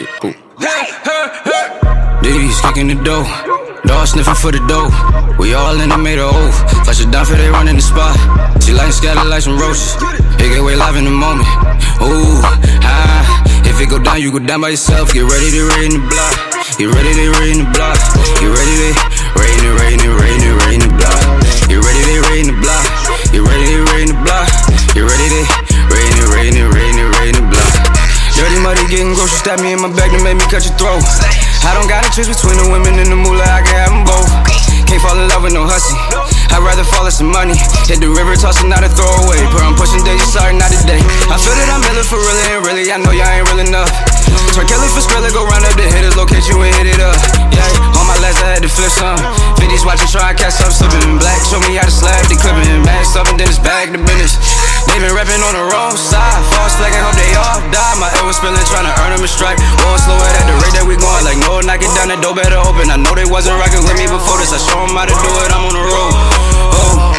it. Ooh. D's kicking the dough. Dog sniffing for the dough. We all in the made of oath. Flash it down for they run in the spot. She like scatter like some roaches. It get way live in the moment. Ooh, ah. If it go down, you go down by yourself. Get ready to rain the block. Get ready to rain the block. Get ready to rain it, rain it, rain getting groceries, stab me in my back to make me cut your throat. I don't got a choice between the women and the moolah, I can have them both. Can't fall in love with no hussy. I'd rather fall in some money. Hit the river, tossing out a throwaway. Put on pushing days, sorry, not today. I feel that I'm milling for really and really. I know y'all ain't real enough. Turn Kelly for Skrilla, go round up the hitters, locate you and hit it up. Yeah, on my last, I had to flip some. 50s watching, try and catch up, slipping black. Show me how to slap, they clipping. Masked up and then it's back to business. They been rapping on the wrong side. False flag, was spilling, trying to earn them a strike. Won't slow at the rate that we going. Like, no, knock it down, the door better open. I know they wasn't rocking with me before this. I show them how to do it, I'm on the road. Oh.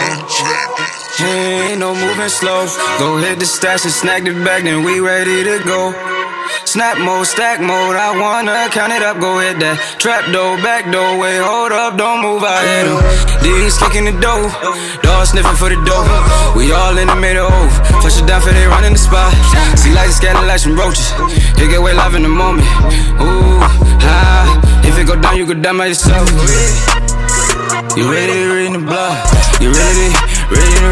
Ain't no moving slow. Go hit the stash and snag the bag, then we ready to go. Snap mode, stack mode, I wanna count it up, go hit that Trap door, back door, wait, hold up, don't move, I hit em D's kicking the dough, dog sniffing for the dough We all in the middle, it down for they run in the spot. See lights scatter like some roaches, it get way live in the moment. Ooh, ah, if it go down, you go down by yourself. You ready? To read the block, you ready, ready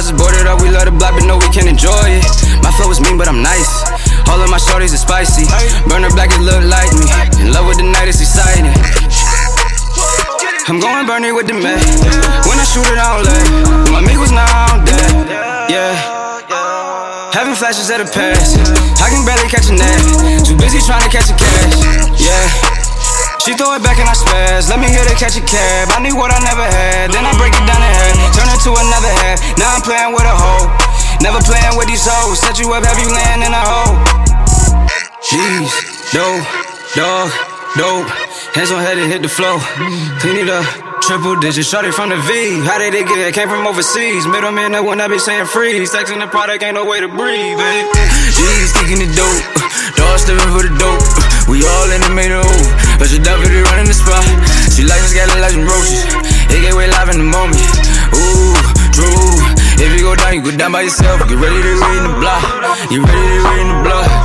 Out boarded up, we love the block, but no, we can't enjoy it My flow is mean, but I'm nice all of my shorties are spicy. Burn her black, it look like me. In love with the night, it's exciting. I'm going Bernie with the man. When I shoot it, I don't let. My amigos now I'm dead. Yeah. Having flashes of the past. I can barely catch a nap. Too busy trying to catch a cash. Yeah. She throw it back and I spaz. Let me hear her catch a cab. I need what I never had. Then I break it down to another half. Now I'm playing with a hoe. Never playing with these hoes. Set you up, have you land in a hole. Jeez, dope, dog, dope. Hands on head and hit the flow. Clean it up. Triple digit, shorty from the V. How did they get it? Came from overseas. Middleman, that one I be saying freeze. Texting the product, ain't no way to breathe, babe. G's kicking the dope. Dog stepping for the dope. We all in the middle. But your really running the spot. She like us, got like some roaches. It get way live in the moment. If you go down, by yourself. Get ready to rain the block. You ready to rain the block.